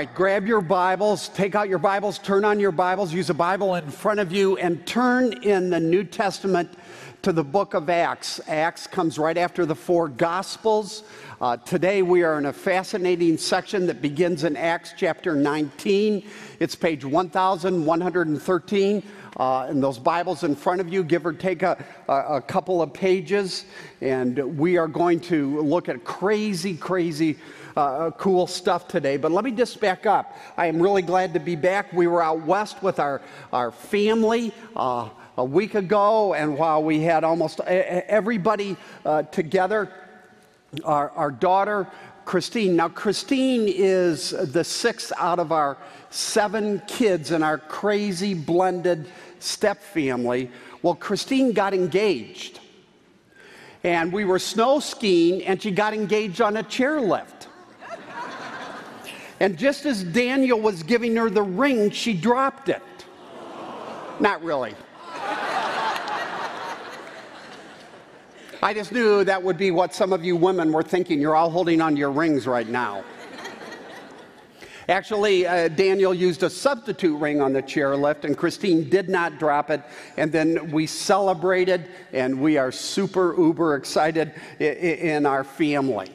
Right, grab your Bibles, take out your Bibles, turn on your Bibles, use a Bible in front of you, and turn in the New Testament to the book of Acts. Acts comes right after the four Gospels. Uh, today we are in a fascinating section that begins in Acts chapter 19. It's page 1113. Uh, in those Bibles in front of you, give or take a, a, a couple of pages, and we are going to look at crazy, crazy uh, cool stuff today. But let me just back up. I am really glad to be back. We were out west with our, our family. Uh, a week ago, and while we had almost everybody uh, together, our, our daughter, Christine. Now, Christine is the sixth out of our seven kids in our crazy blended step family. Well, Christine got engaged. And we were snow skiing, and she got engaged on a chairlift. And just as Daniel was giving her the ring, she dropped it. Not really. I just knew that would be what some of you women were thinking. You're all holding on to your rings right now. Actually, uh, Daniel used a substitute ring on the chairlift, and Christine did not drop it. And then we celebrated, and we are super uber excited in our family.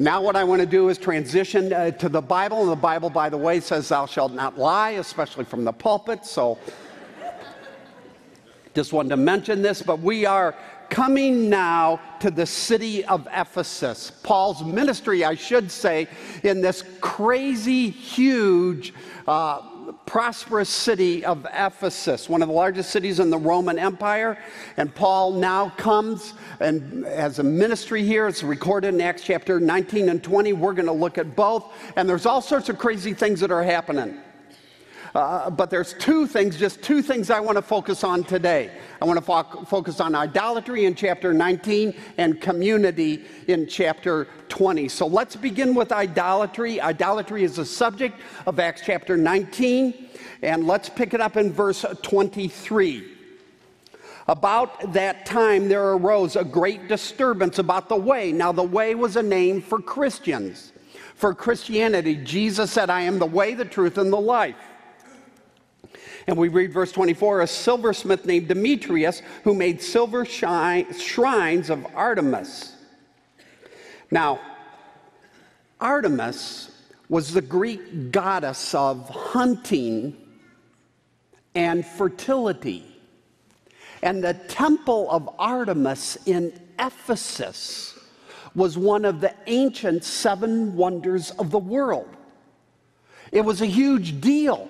Now, what I want to do is transition uh, to the Bible. And the Bible, by the way, says, Thou shalt not lie, especially from the pulpit. So, just wanted to mention this, but we are coming now to the city of Ephesus. Paul's ministry, I should say, in this crazy, huge, uh, prosperous city of Ephesus, one of the largest cities in the Roman Empire. And Paul now comes and has a ministry here. It's recorded in Acts chapter 19 and 20. We're going to look at both. And there's all sorts of crazy things that are happening. Uh, but there's two things, just two things I want to focus on today. I want to fo- focus on idolatry in chapter 19 and community in chapter 20. So let's begin with idolatry. Idolatry is the subject of Acts chapter 19, and let's pick it up in verse 23. About that time, there arose a great disturbance about the way. Now, the way was a name for Christians. For Christianity, Jesus said, I am the way, the truth, and the life. And we read verse 24 a silversmith named Demetrius who made silver shrines of Artemis. Now, Artemis was the Greek goddess of hunting and fertility. And the temple of Artemis in Ephesus was one of the ancient seven wonders of the world. It was a huge deal.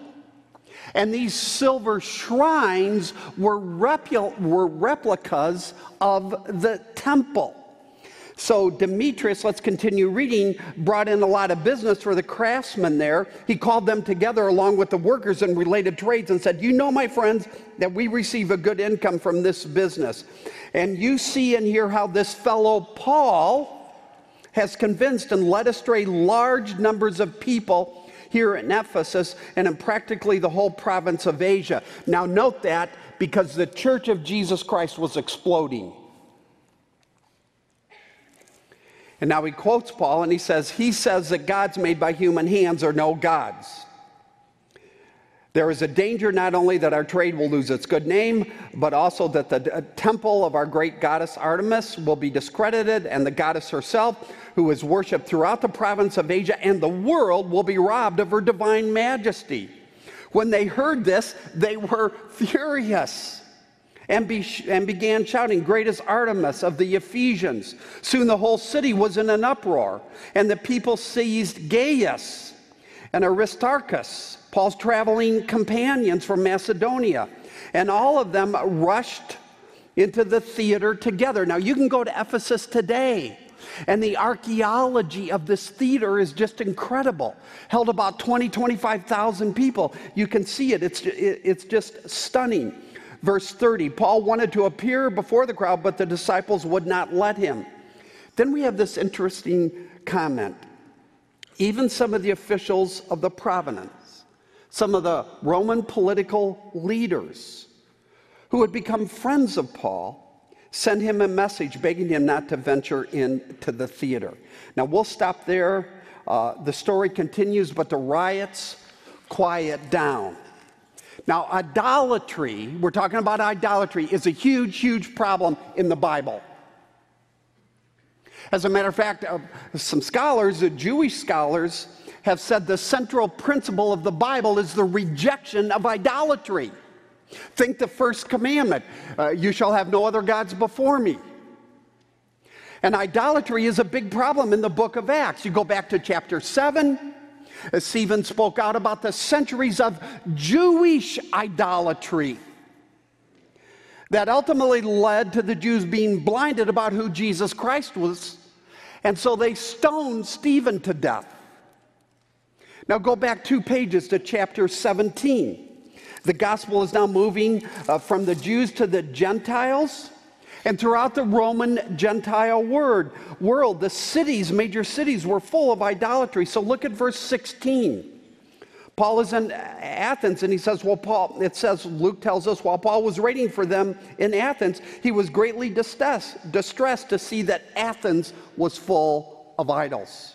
And these silver shrines were, repl- were replicas of the temple. So Demetrius, let's continue reading, brought in a lot of business for the craftsmen there. He called them together along with the workers in related trades and said, You know, my friends, that we receive a good income from this business. And you see and hear how this fellow Paul has convinced and led astray large numbers of people here in Ephesus and in practically the whole province of Asia. Now, note that because the church of Jesus Christ was exploding. And now he quotes Paul and he says, He says that gods made by human hands are no gods. There is a danger not only that our trade will lose its good name, but also that the uh, temple of our great goddess Artemis will be discredited, and the goddess herself, who is worshiped throughout the province of Asia and the world, will be robbed of her divine majesty. When they heard this, they were furious and, be, and began shouting, Great is Artemis of the Ephesians. Soon the whole city was in an uproar, and the people seized Gaius and Aristarchus Paul's traveling companions from Macedonia. And all of them rushed into the theater together. Now, you can go to Ephesus today. And the archaeology of this theater is just incredible. Held about 20, 25,000 people. You can see it. It's, it's just stunning. Verse 30 Paul wanted to appear before the crowd, but the disciples would not let him. Then we have this interesting comment. Even some of the officials of the province some of the Roman political leaders who had become friends of Paul sent him a message begging him not to venture into the theater. Now, we'll stop there Uh, the story continues, but the riots quiet down. Now, idolatry, we're talking about idolatry, is a huge, huge problem in the Bible. As a matter of fact, uh, some scholars, uh, Jewish scholars, have said the central principle of the Bible is the rejection of idolatry. Think the first commandment uh, you shall have no other gods before me. And idolatry is a big problem in the book of Acts. You go back to chapter 7, as Stephen spoke out about the centuries of Jewish idolatry that ultimately led to the Jews being blinded about who Jesus Christ was. And so they stoned Stephen to death. Now go back two pages to chapter 17. The gospel is now moving uh, from the Jews to the Gentiles. And throughout the Roman Gentile word, world, the cities, major cities, were full of idolatry. So look at verse 16. Paul is in Athens and he says, Well, Paul, it says, Luke tells us, while Paul was waiting for them in Athens, he was greatly distressed, distressed to see that Athens was full of idols.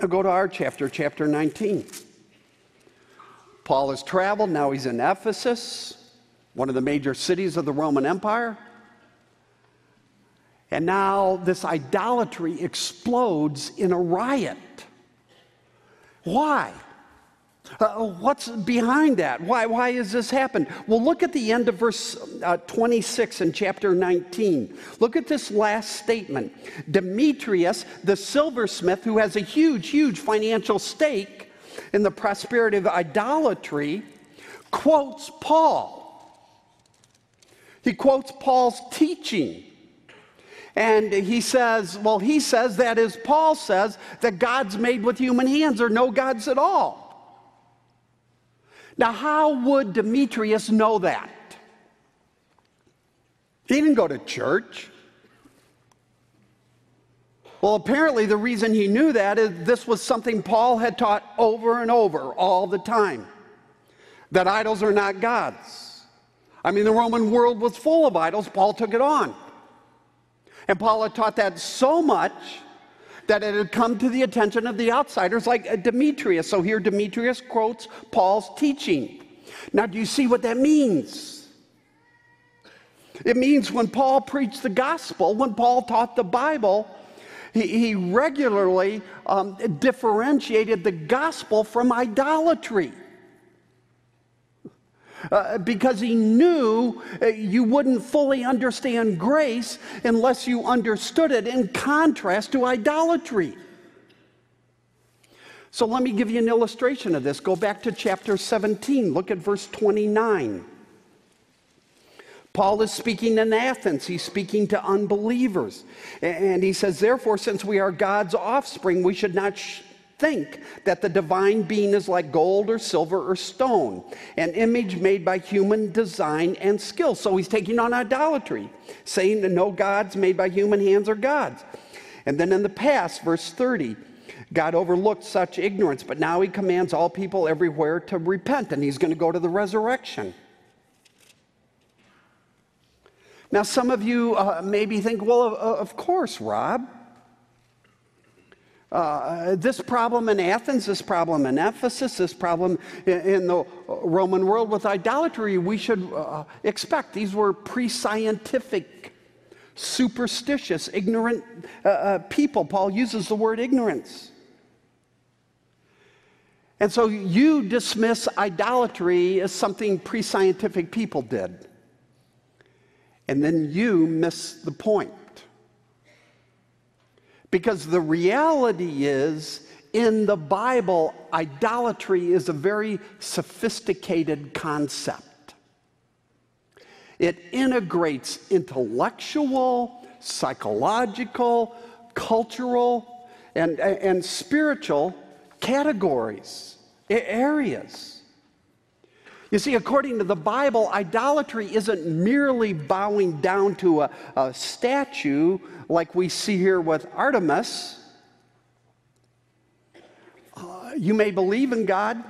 Now go to our chapter, chapter 19. Paul has traveled, now he's in Ephesus one of the major cities of the Roman Empire. And now this idolatry explodes in a riot. Why? Uh, what's behind that? Why, why has this happened? Well, look at the end of verse uh, 26 in chapter 19. Look at this last statement. Demetrius, the silversmith, who has a huge, huge financial stake in the prosperity of idolatry, quotes Paul he quotes Paul's teaching. And he says, well, he says, that is, Paul says, that gods made with human hands are no gods at all. Now, how would Demetrius know that? He didn't go to church. Well, apparently, the reason he knew that is this was something Paul had taught over and over all the time that idols are not gods. I mean, the Roman world was full of idols. Paul took it on. And Paul had taught that so much that it had come to the attention of the outsiders like uh, Demetrius. So here Demetrius quotes Paul's teaching. Now, do you see what that means? It means when Paul preached the gospel, when Paul taught the Bible, he, he regularly um, differentiated the gospel from idolatry uh, because he knew uh, you wouldn't fully understand grace unless you understood it in contrast to idolatry. So let me give you an illustration of this. Go back to chapter 17, look at verse 29. Paul is speaking in Athens. He's speaking to unbelievers. And he says, Therefore, since we are God's offspring, we should not think that the divine being is like gold or silver or stone, an image made by human design and skill. So he's taking on idolatry, saying that no gods made by human hands are gods. And then in the past, verse 30, God overlooked such ignorance, but now he commands all people everywhere to repent, and he's going to go to the resurrection. Now, some of you uh, maybe think, well, of, of course, Rob. Uh, this problem in Athens, this problem in Ephesus, this problem in, in the Roman world with idolatry, we should uh, expect. These were pre scientific, superstitious, ignorant uh, uh, people. Paul uses the word ignorance. And so you dismiss idolatry as something pre scientific people did. And then you miss the point. Because the reality is, in the Bible, idolatry is a very sophisticated concept. It integrates intellectual, psychological, cultural, and, and spiritual categories, areas. You see, according to the Bible, idolatry isn't merely bowing down to a, a statue like we see here with Artemis. Uh, you may believe in God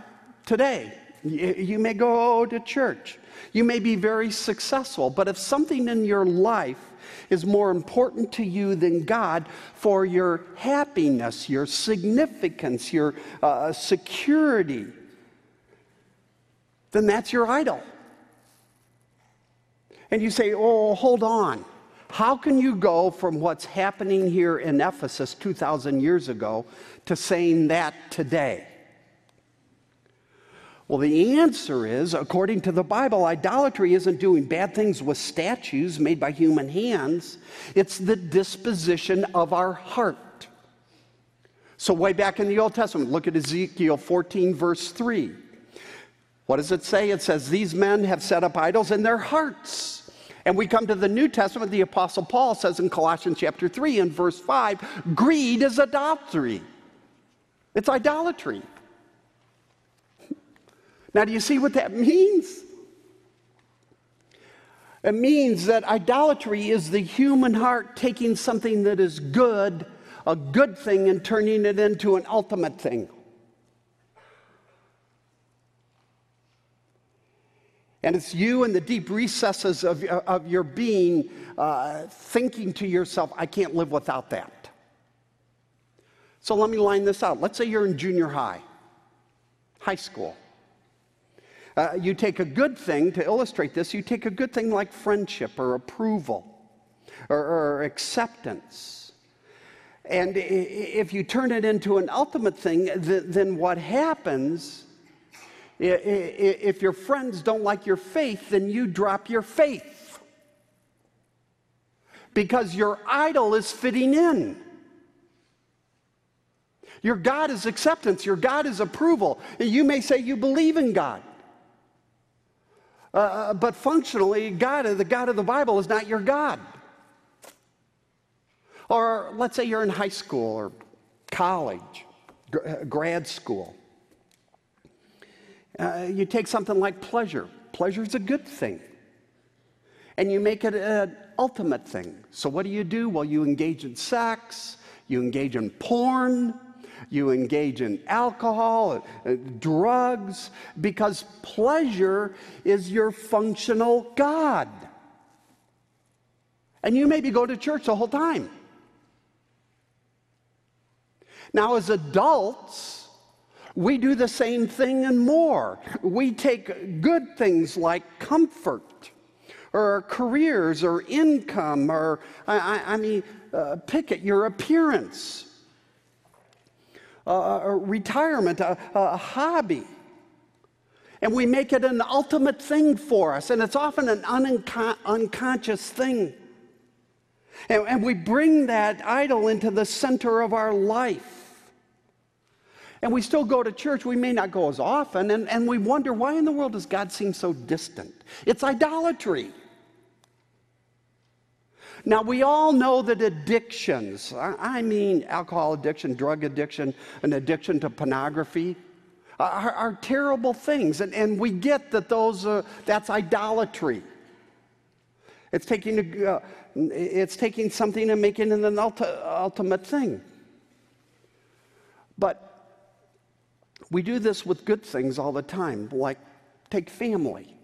today, You may go to church. You may be very successful. But if something in your life is more important to you than God for your happiness, your significance, your uh, security, then that's your idol. And you say, oh, hold on. How can you go from what's happening here in Ephesus 2,000 years ago to saying that today? Well, the answer is according to the Bible, idolatry isn't doing bad things with statues made by human hands, it's the disposition of our heart. So, way back in the Old Testament, look at Ezekiel 14, verse 3. What does it say? It says, These men have set up idols in their hearts. And we come to the New Testament, the Apostle Paul says in Colossians chapter 3 and verse 5 greed is adultery. It's idolatry. Now, do you see what that means? It means that idolatry is the human heart taking something that is good, a good thing, and turning it into an ultimate thing. And it's you in the deep recesses of, of your being uh, thinking to yourself, I can't live without that. So let me line this out. Let's say you're in junior high, high school. Uh, you take a good thing to illustrate this, you take a good thing like friendship or approval or, or acceptance. And if you turn it into an ultimate thing, then what happens, if your friends don't like your faith, then you drop your faith. Because your idol is fitting in. Your God is acceptance, your God is approval. You may say you believe in God. Uh, uh, but functionally, God, the God of the Bible, is not your God. Or let's say you're in high school or college, uh, grad school. Uh, you take something like pleasure. Pleasure is a good thing. And you make it an ultimate thing. So, what do you do? Well, you engage in sex, you engage in porn, you engage in alcohol, uh, drugs, because pleasure is your functional God. And you maybe go to church the whole time. Now, as adults, we do the same thing and more. We take good things like comfort or careers or income or, I, I mean, uh, pick it, your appearance a retirement, a, a hobby. And we make it an ultimate thing for us, and it's often an unco- unconscious thing. And, and we bring that idol into the center of our life. And we still go to church. We may not go as often, and, and we wonder why in the world does God seem so distant? It's idolatry. Now, we all know that addictions, I mean alcohol addiction, drug addiction, an addiction to pornography, are, are terrible things. And, and we get that those, that's idolatry. It's taking, uh, it's taking something and making it an ulti- ultimate thing. But we do this with good things all the time, like take family,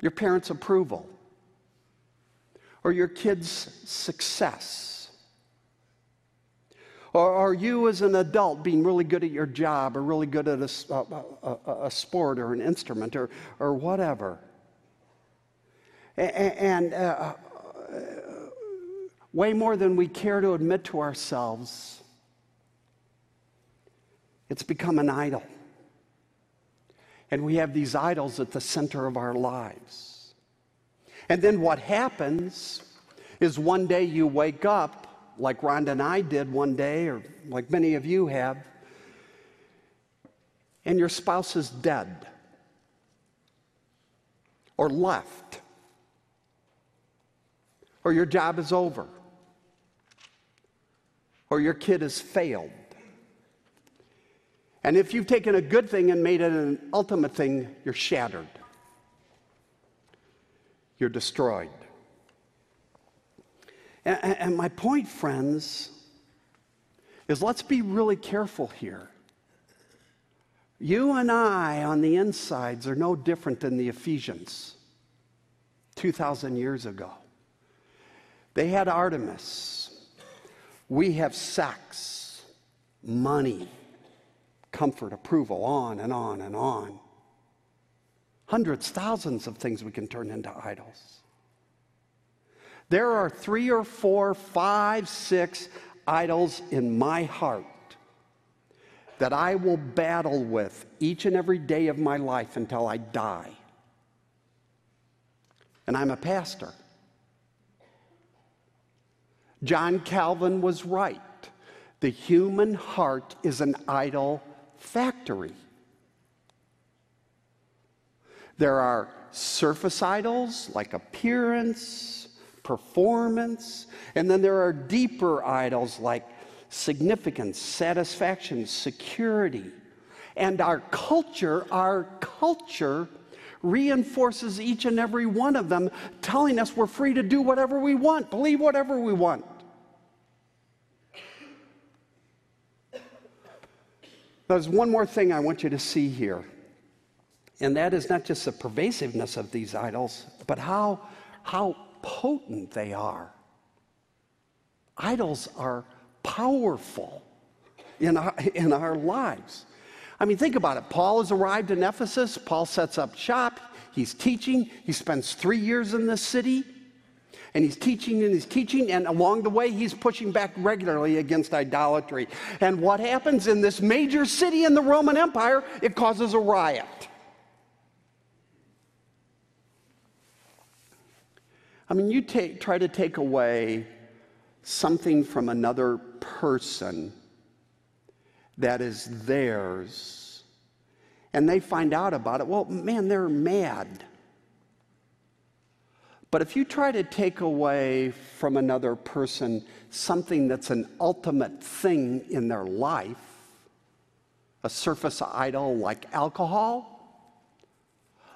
your parents' approval or your kids' success? Or are you, as an adult, being really good at your job or really good at a, a, a, a sport or an instrument or, or whatever? And, uh, way more than we care to admit to ourselves, it's become an idol. And we have these idols at the center of our lives. And then what happens is one day you wake up, like Rhonda and I did one day, or like many of you have, and your spouse is dead or left, or your job is over, or your kid has failed. And if you've taken a good thing and made it an ultimate thing, you're shattered you're destroyed. And, and my point, friends, is let's be really careful here. You and I on the insides are no different than the Ephesians 2,000 years ago. They had Artemis. We have sex, money, comfort, approval, on and on and on. Hundreds, thousands of things we can turn into idols. There are three or four, five, six idols in my heart that I will battle with each and every day of my life until I die. And I'm a pastor. John Calvin was right. The human heart is an idol factory. There are surface idols like appearance, performance, and then there are deeper idols like significance, satisfaction, security. And our culture, our culture reinforces each and every one of them, telling us we're free to do whatever we want, believe whatever we want. There's one more thing I want you to see here, and that is not just the pervasiveness of these idols, but how, how potent they are. Idols are powerful in our, in our lives. I mean, think about it. Paul has arrived in Ephesus. Paul sets up shop. He's teaching. He spends three years in this city. And he's teaching and he's teaching, and along the way, he's pushing back regularly against idolatry. And what happens in this major city in the Roman Empire? It causes a riot. I mean, you take, try to take away something from another person that is theirs, and they find out about it, well, man, they're mad. But if you try to take away from another person something that's an ultimate thing in their life, a surface idol like alcohol,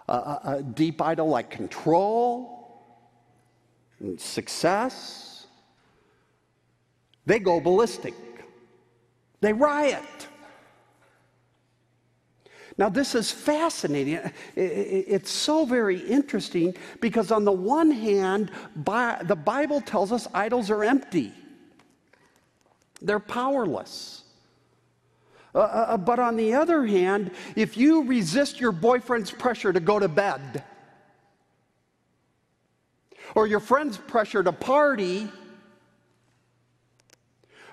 a, a, a deep idol like control, and success, they go ballistic, they riot. Now, this is fascinating. It's so very interesting because, on the one hand, the Bible tells us idols are empty, they're powerless. Uh, uh, uh, but on the other hand, if you resist your boyfriend's pressure to go to bed, or your friend's pressure to party,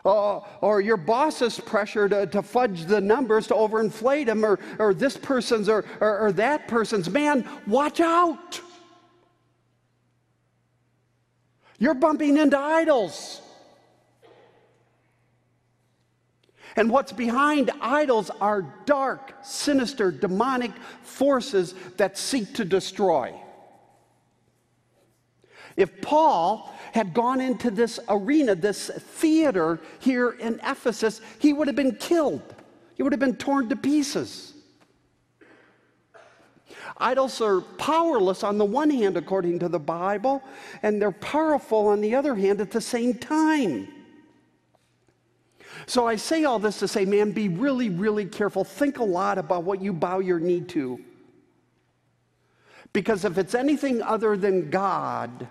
uh, or your boss's pressure to, to fudge the numbers to overinflate them, or, or this person's or, or, or that person's. Man, watch out. You're bumping into idols. And what's behind idols are dark, sinister, demonic forces that seek to destroy. If Paul had gone into this arena, this theater here in Ephesus, he would have been killed. He would have been torn to pieces. Idols are powerless on the one hand, according to the Bible, and they're powerful on the other hand at the same time. So I say all this to say, man, be really, really careful. Think a lot about what you bow your knee to. Because if it's anything other than God,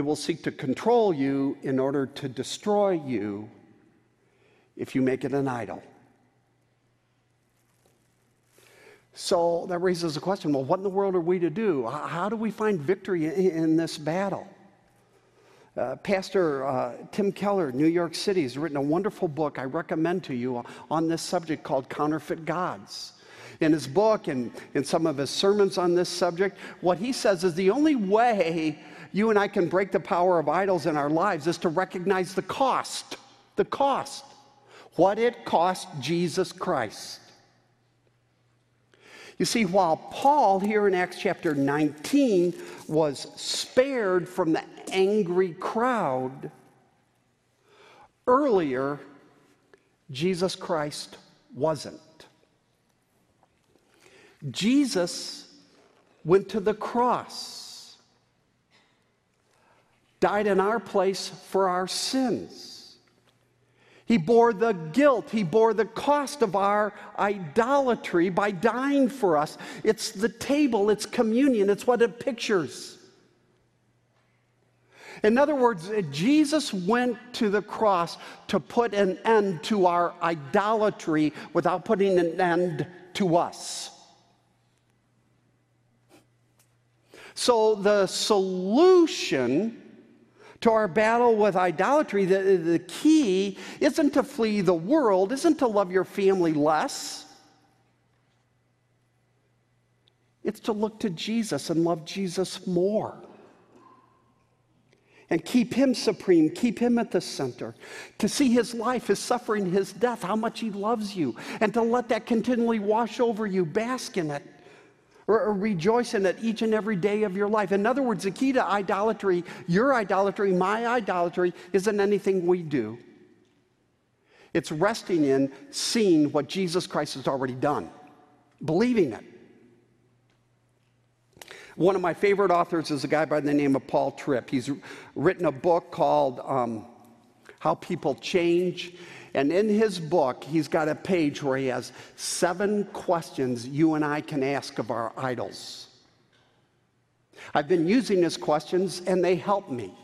It will seek to control you in order to destroy you if you make it an idol. So that raises the question well, what in the world are we to do? How do we find victory in, this battle? Uh, Pastor uh, Tim Keller, New York City, has written a wonderful book I recommend to you on this subject called Counterfeit Gods. In his book and in some of his sermons on this subject, what he says is the only way you and I can break the power of idols in our lives is to recognize the cost, the cost, what it cost Jesus Christ. You see, while Paul here in Acts chapter 19 was spared from the angry crowd, earlier, Jesus Christ wasn't. Jesus went to the cross died in our place for our sins. He bore the guilt, he bore the cost of our idolatry by dying for us. It's the table, it's communion, it's what it pictures. In other words, Jesus went to the cross to put an end to our idolatry without putting an end to us. So the solution to our battle with idolatry, the, the key isn't to flee the world, isn't to love your family less. It's to look to Jesus and love Jesus more. And keep him supreme, keep him at the center. To see his life, his suffering, his death, how much he loves you, and to let that continually wash over you, bask in it or, rejoice in it each and every day of your life. In other words, the key to idolatry, your idolatry, my idolatry, isn't anything we do. It's resting in seeing what Jesus Christ has already done, believing it. One of my favorite authors is a guy by the name of Paul Tripp. He's written a book called um, How People Change. And in his book, he's got a page where he has seven questions you and I can ask of our idols. I've been using his questions, and they help me.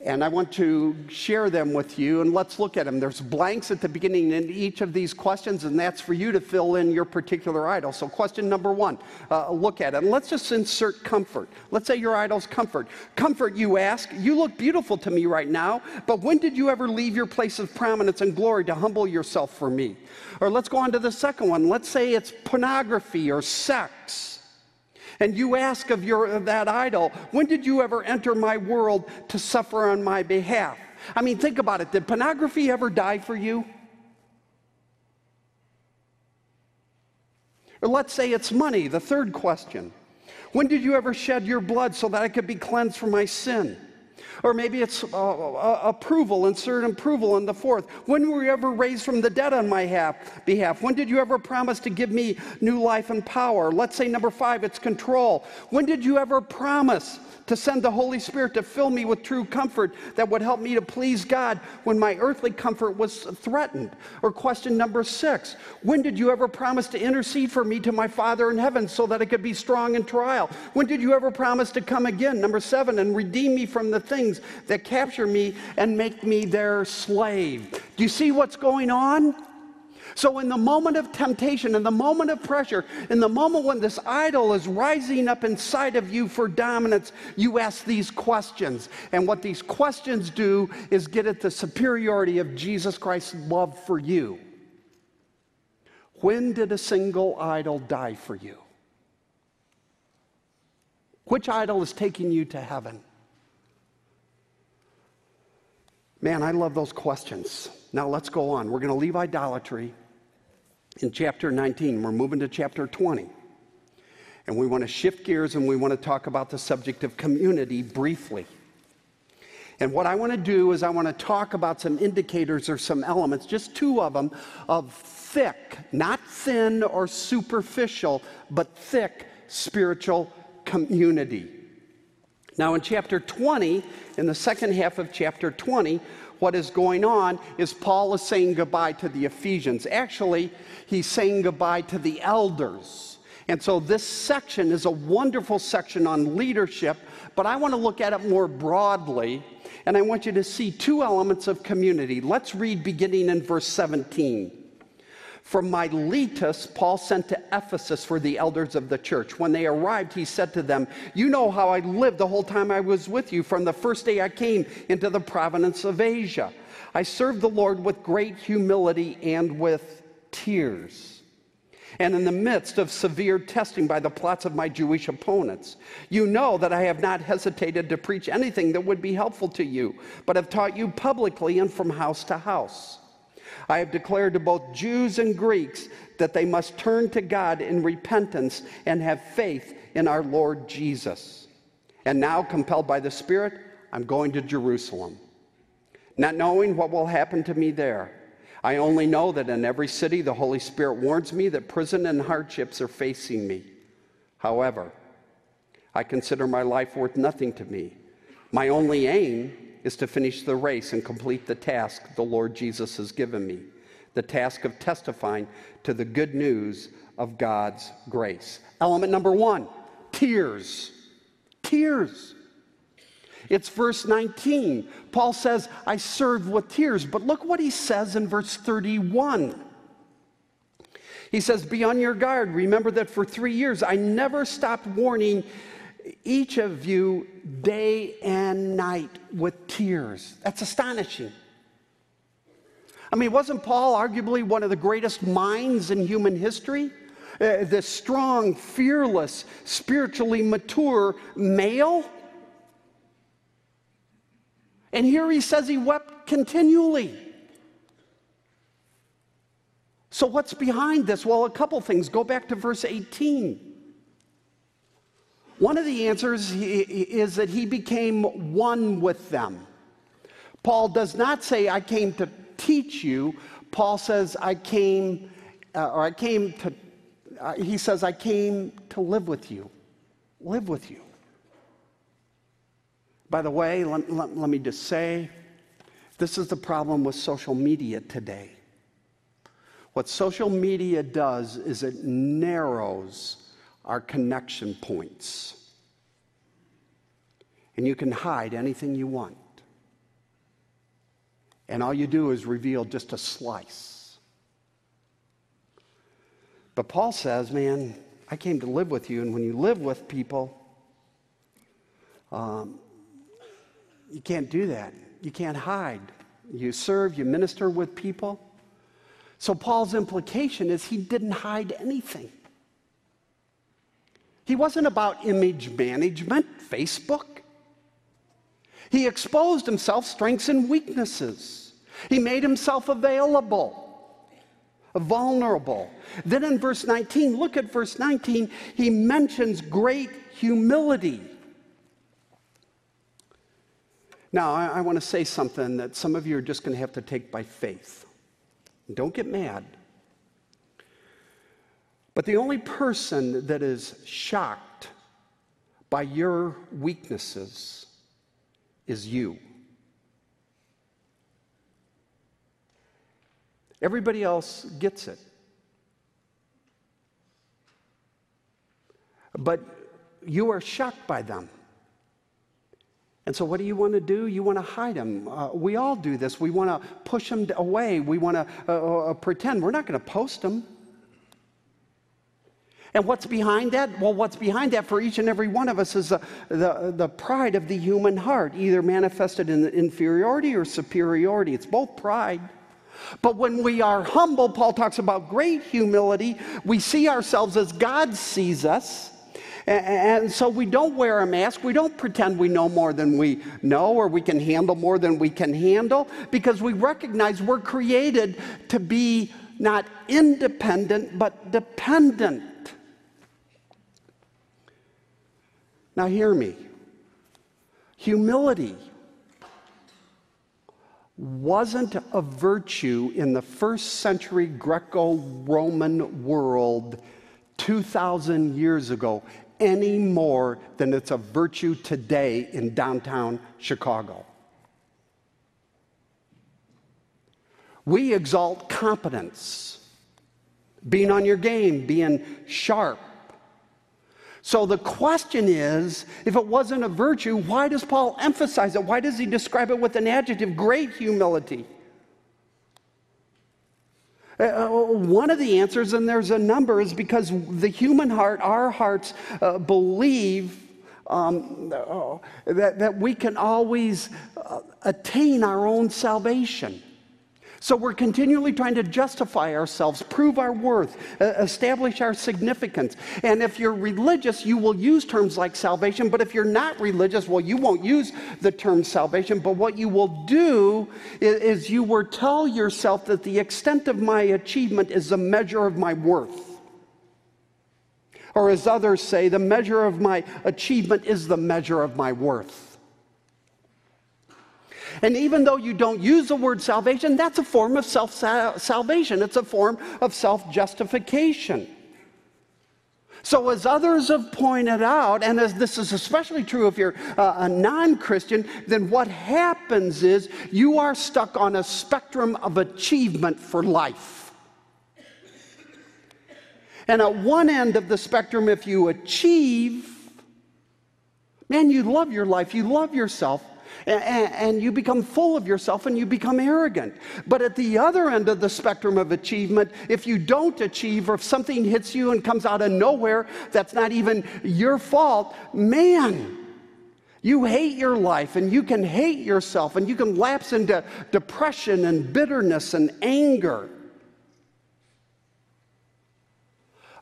And I want to share them with you, and let's look at them. There's blanks at the beginning in each of these questions, and that's for you to fill in your particular idol. So, question number one uh, look at it. And let's just insert comfort. Let's say your idol's comfort. Comfort, you ask, you look beautiful to me right now, but when did you ever leave your place of prominence and glory to humble yourself for me? Or let's go on to the second one. Let's say it's pornography or sex and you ask of, your, of that idol, when did you ever enter my world to suffer on my behalf? I mean, think about it. Did pornography ever die for you? Or let's say it's money, the third question. When did you ever shed your blood so that I could be cleansed from my sin? Or maybe it's uh, uh, approval, insert approval in the fourth. When were you ever raised from the dead on my half, behalf? When did you ever promise to give me new life and power? Let's say number five, it's control. When did you ever promise to send the Holy Spirit to fill me with true comfort that would help me to please God when my earthly comfort was threatened? Or question number six When did you ever promise to intercede for me to my Father in heaven so that I could be strong in trial? When did you ever promise to come again? Number seven, and redeem me from the things that capture me and make me their slave? Do you see what's going on? So, in the moment of temptation, in the moment of pressure, in the moment when this idol is rising up inside of you for dominance, you ask these questions. And what these questions do is get at the superiority of Jesus Christ's love for you. When did a single idol die for you? Which idol is taking you to heaven? Man, I love those questions. Now let's go on. We're going to leave idolatry in chapter 19. We're moving to chapter 20. And we want to shift gears and we want to talk about the subject of community briefly. And what I want to do is I want to talk about some indicators or some elements, just two of them, of thick, not thin or superficial, but thick spiritual community. Now, in chapter 20, in the second half of chapter 20, what is going on is Paul is saying goodbye to the Ephesians. Actually, he's saying goodbye to the elders. And so this section is a wonderful section on leadership, but I want to look at it more broadly. And I want you to see two elements of community. Let's read beginning in verse 17. From Miletus, Paul sent to Ephesus for the elders of the church. When they arrived, he said to them, You know how I lived the whole time I was with you, from the first day I came into the province of Asia. I served the Lord with great humility and with tears. And in the midst of severe testing by the plots of my Jewish opponents, you know that I have not hesitated to preach anything that would be helpful to you, but have taught you publicly and from house to house. I have declared to both Jews and Greeks that they must turn to God in repentance and have faith in our Lord Jesus. And now, compelled by the Spirit, I'm going to Jerusalem. Not knowing what will happen to me there, I only know that in every city the Holy Spirit warns me that prison and hardships are facing me. However, I consider my life worth nothing to me. My only aim is to finish the race and complete the task the Lord Jesus has given me the task of testifying to the good news of God's grace. Element number one tears. Tears. It's verse 19. Paul says, I serve with tears. But look what he says in verse 31. He says, Be on your guard. Remember that for three years I never stopped warning each of you day and night with tears. That's astonishing. I mean, wasn't Paul arguably one of the greatest minds in human history? Uh, this strong, fearless, spiritually mature male? And here he says he wept continually. So, what's behind this? Well, a couple things. Go back to verse 18. One of the answers is that he became one with them. Paul does not say, I came to teach you. Paul says, I came, uh, or I came to, uh, he says, I came to live with you. Live with you. By the way, let, let, let me just say this is the problem with social media today. What social media does is it narrows our connection points. And you can hide anything you want. And all you do is reveal just a slice. But Paul says, man, I came to live with you. And when you live with people, um, you can't do that. You can't hide. You serve, you minister with people. So, Paul's implication is he didn't hide anything. He wasn't about image management, Facebook. He exposed himself, strengths and weaknesses. He made himself available, vulnerable. Then in verse 19, look at verse 19, he mentions great humility. Now, I, I want to say something that some of you are just going to have to take by faith. Don't get mad. But the only person that is shocked by your weaknesses is you. Everybody else gets it. But you are shocked by them. And so, what do you want to do? You want to hide them. Uh, we all do this. We want to push them away. We want to uh, uh, pretend. We're not going to post them. And what's behind that? Well, what's behind that for each and every one of us is the, the, the pride of the human heart, either manifested in inferiority or superiority. It's both pride. But when we are humble, Paul talks about great humility. We see ourselves as God sees us. And so we don't wear a mask. We don't pretend we know more than we know or we can handle more than we can handle because we recognize we're created to be not independent but dependent. Now, hear me. Humility wasn't a virtue in the first century Greco Roman world 2,000 years ago any more than it's a virtue today in downtown Chicago. We exalt competence, being on your game, being sharp. So the question is if it wasn't a virtue, why does Paul emphasize it? Why does he describe it with an adjective, great humility? Uh, uh, one of the answers, and there's a number, is because the human heart, our hearts, uh, believe um, uh, that, that we can always uh, attain our own salvation. So we're continually trying to justify ourselves, prove our worth, establish our significance. And if you're religious, you will use terms like salvation. But if you're not religious, well, you won't use the term salvation. But what you will do is you will tell yourself that the extent of my achievement is the measure of my worth. Or as others say, the measure of my achievement is the measure of my worth. And even though you don't use the word salvation, that's a form of self salvation, it's a form of self justification. So, as others have pointed out, and as this is especially true if you're a non Christian, then what happens is you are stuck on a spectrum of achievement for life. And at one end of the spectrum, if you achieve, man, you love your life, you love yourself, and, and, you become full of yourself and you become arrogant. But at the other end of the spectrum of achievement, if you don't achieve or if something hits you and comes out of nowhere that's not even your fault, man, you hate your life and you can hate yourself and you can lapse into depression and bitterness and anger.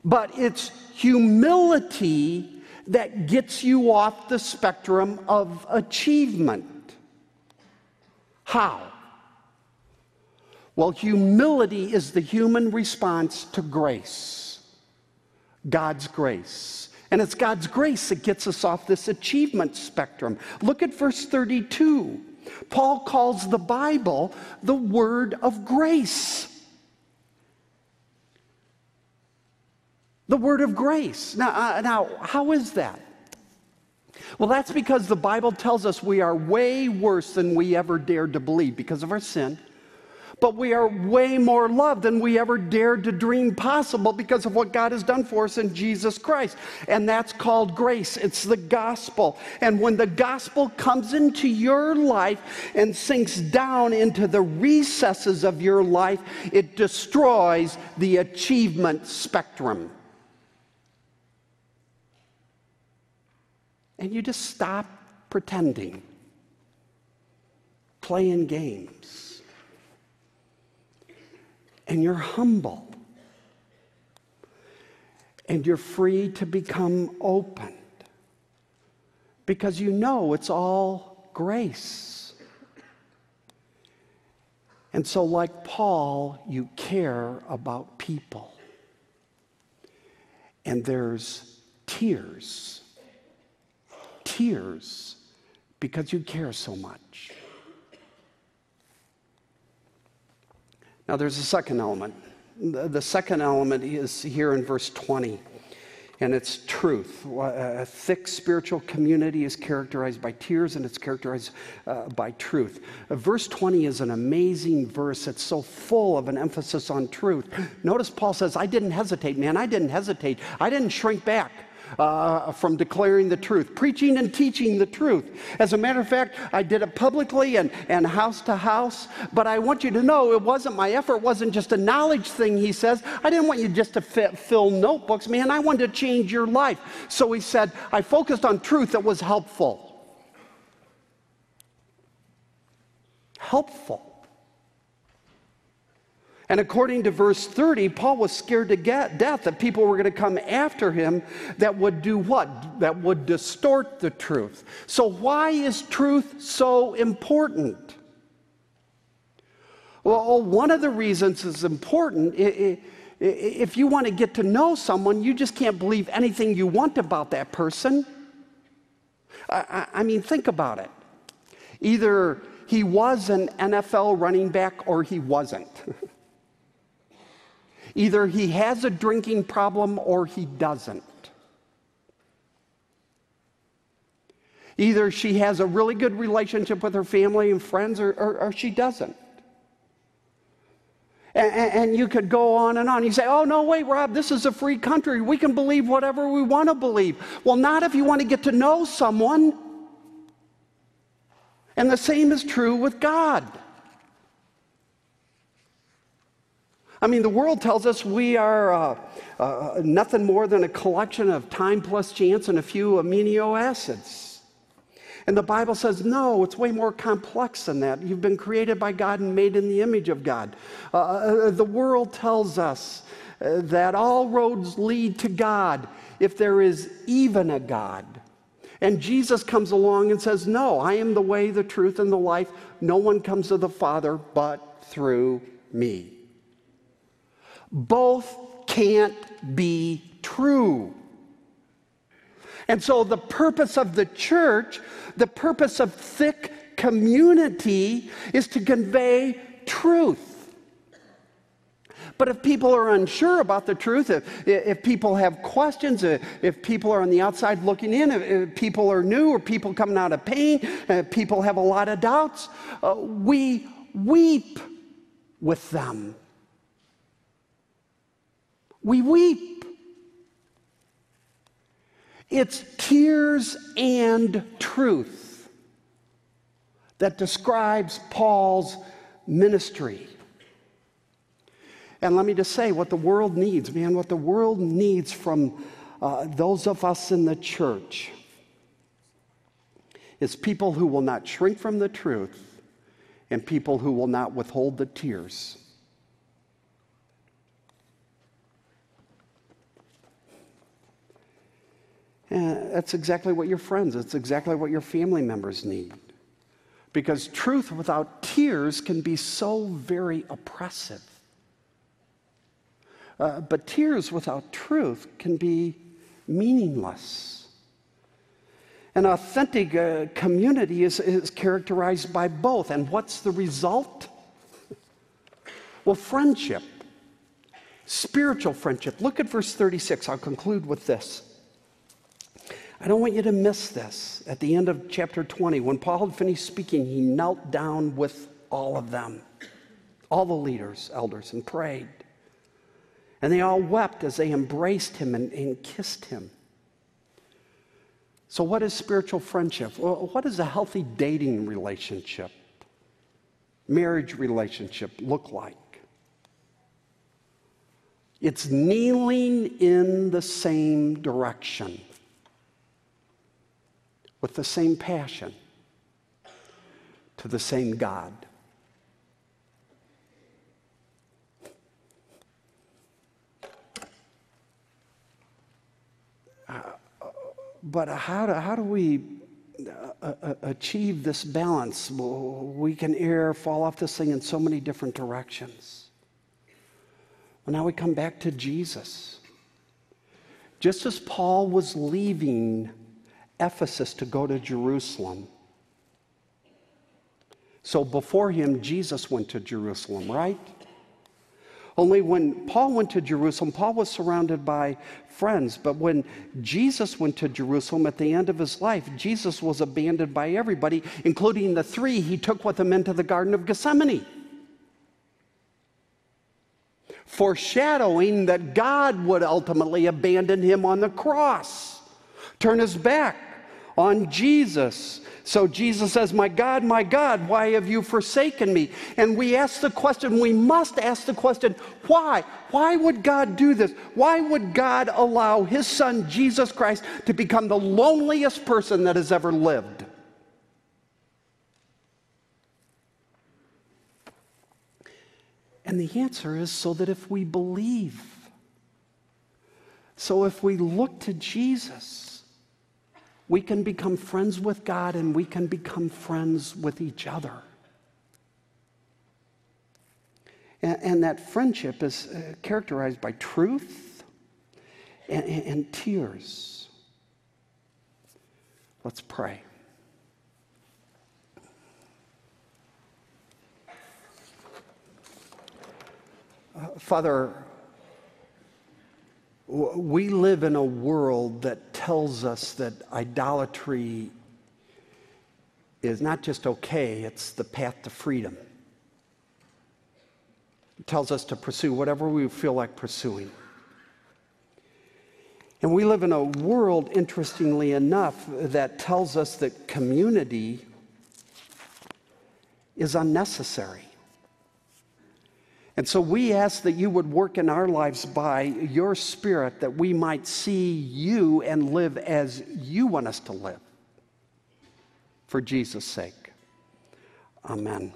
But it's humility that gets you off the spectrum of achievement. How? Well, humility is the human response to grace, God's grace. And it's God's grace that gets us off this achievement spectrum. Look at verse 32. Paul calls the Bible the word of grace. The word of grace. Now, uh, now, how is that? Well, that's because the Bible tells us we are way worse than we ever dared to believe because of our sin. But we are way more loved than we ever dared to dream possible because of what God has done for us in Jesus Christ. And that's called grace. It's the gospel. And when the gospel comes into your life and sinks down into the recesses of your life, it destroys the achievement spectrum. And you just stop pretending, playing games. And you're humble. And you're free to become open because you know it's all grace. And so, like Paul, you care about people. And there's tears tears because you care so much. Now, there's a second element. The second element is here in verse 20, and it's truth. A thick spiritual community is characterized by tears, and it's characterized uh, by truth. Uh, verse 20 is an amazing verse. It's so full of an emphasis on truth. Notice Paul says, I didn't hesitate, man. I didn't hesitate. I didn't shrink back uh, from declaring the truth, preaching and teaching the truth. As a matter of fact, I did it publicly and, and house to house, but I want you to know it wasn't my effort, wasn't just a knowledge thing, he says. I didn't want you just to fit, fill notebooks, man. I wanted to change your life. So he said, I focused on truth that was helpful. Helpful. And according to verse 30, Paul was scared to get death that people were going to come after him that would do what? That would distort the truth. So, why is truth so important? Well, oh, one of the reasons it's important. If you want to get to know someone, you just can't believe anything you want about that person. I mean, think about it. Either he was an NFL running back or he wasn't. Either he has a drinking problem or he doesn't. Either she has a really good relationship with her family and friends or, or, or she doesn't. And, and, you could go on and on. You say, oh, no, wait, Rob, this is a free country. We can believe whatever we want to believe. Well, not if you want to get to know someone. And the same is true with God. I mean, the world tells us we are uh, uh, nothing more than a collection of time plus chance and a few amino acids. And the Bible says, no, it's way more complex than that. You've been created by God and made in the image of God. Uh, uh the world tells us uh, that all roads lead to God if there is even a God. And Jesus comes along and says, No, I am the way, the truth, and the life. No one comes to the Father but through me. Both can't be true. And so, the purpose of the church, the purpose of thick community, is to convey truth. But if people are unsure about the truth, if, if people have questions, if people are on the outside looking in, if, people are new or people coming out of pain, if people have a lot of doubts, uh, we weep with them. We weep. It's tears and truth that describes Paul's ministry. And let me just say what the world needs, man, what the world needs from uh, those of us in the church is people who will not shrink from the truth and people who will not withhold the tears. And that's exactly what your friends, that's exactly what your family members need. Because truth without tears can be so very oppressive. Uh, but tears without truth can be meaningless. An authentic uh, community is, is characterized by both. And what's the result? Well, friendship, spiritual friendship. Look at verse 36. I'll conclude with this. I don't want you to miss this. At the end of chapter 20, when Paul had finished speaking, he knelt down with all of them, all the leaders, elders, and prayed. And they all wept as they embraced him and, and kissed him. So, what is spiritual friendship? Well, what does a healthy dating relationship, marriage relationship look like? It's kneeling in the same direction with the same passion to the same God. But how do, how do we uh, uh, achieve this balance? We can err, fall off this thing in so many different directions. Well, now we come back to Jesus. Just as Paul was leaving Ephesus to go to Jerusalem, so before him, Jesus went to Jerusalem, right? Only when Paul went to Jerusalem, Paul was surrounded by friends. But when Jesus went to Jerusalem at the end of his life, Jesus was abandoned by everybody, including the three he took with him into the Garden of Gethsemane. Foreshadowing that God would ultimately abandon him on the cross, turn his back on Jesus so Jesus says, My God, my God, why have you forsaken me? And we ask the question, we must ask the question, why? Why would God do this? Why would God allow his son, Jesus Christ, to become the loneliest person that has ever lived? And the answer is so that if we believe, so if we look to Jesus, we can become friends with God and we can become friends with each other. And, and that friendship is uh, characterized by truth and, and, tears. Let's pray. Uh, Father, we live in a world that tells us that idolatry is not just okay, it's the path to freedom. It tells us to pursue whatever we feel like pursuing. And we live in a world, interestingly enough, that tells us that community is unnecessary. And so we ask that you would work in our lives by your Spirit that we might see you and live as you want us to live. For Jesus' sake. Amen.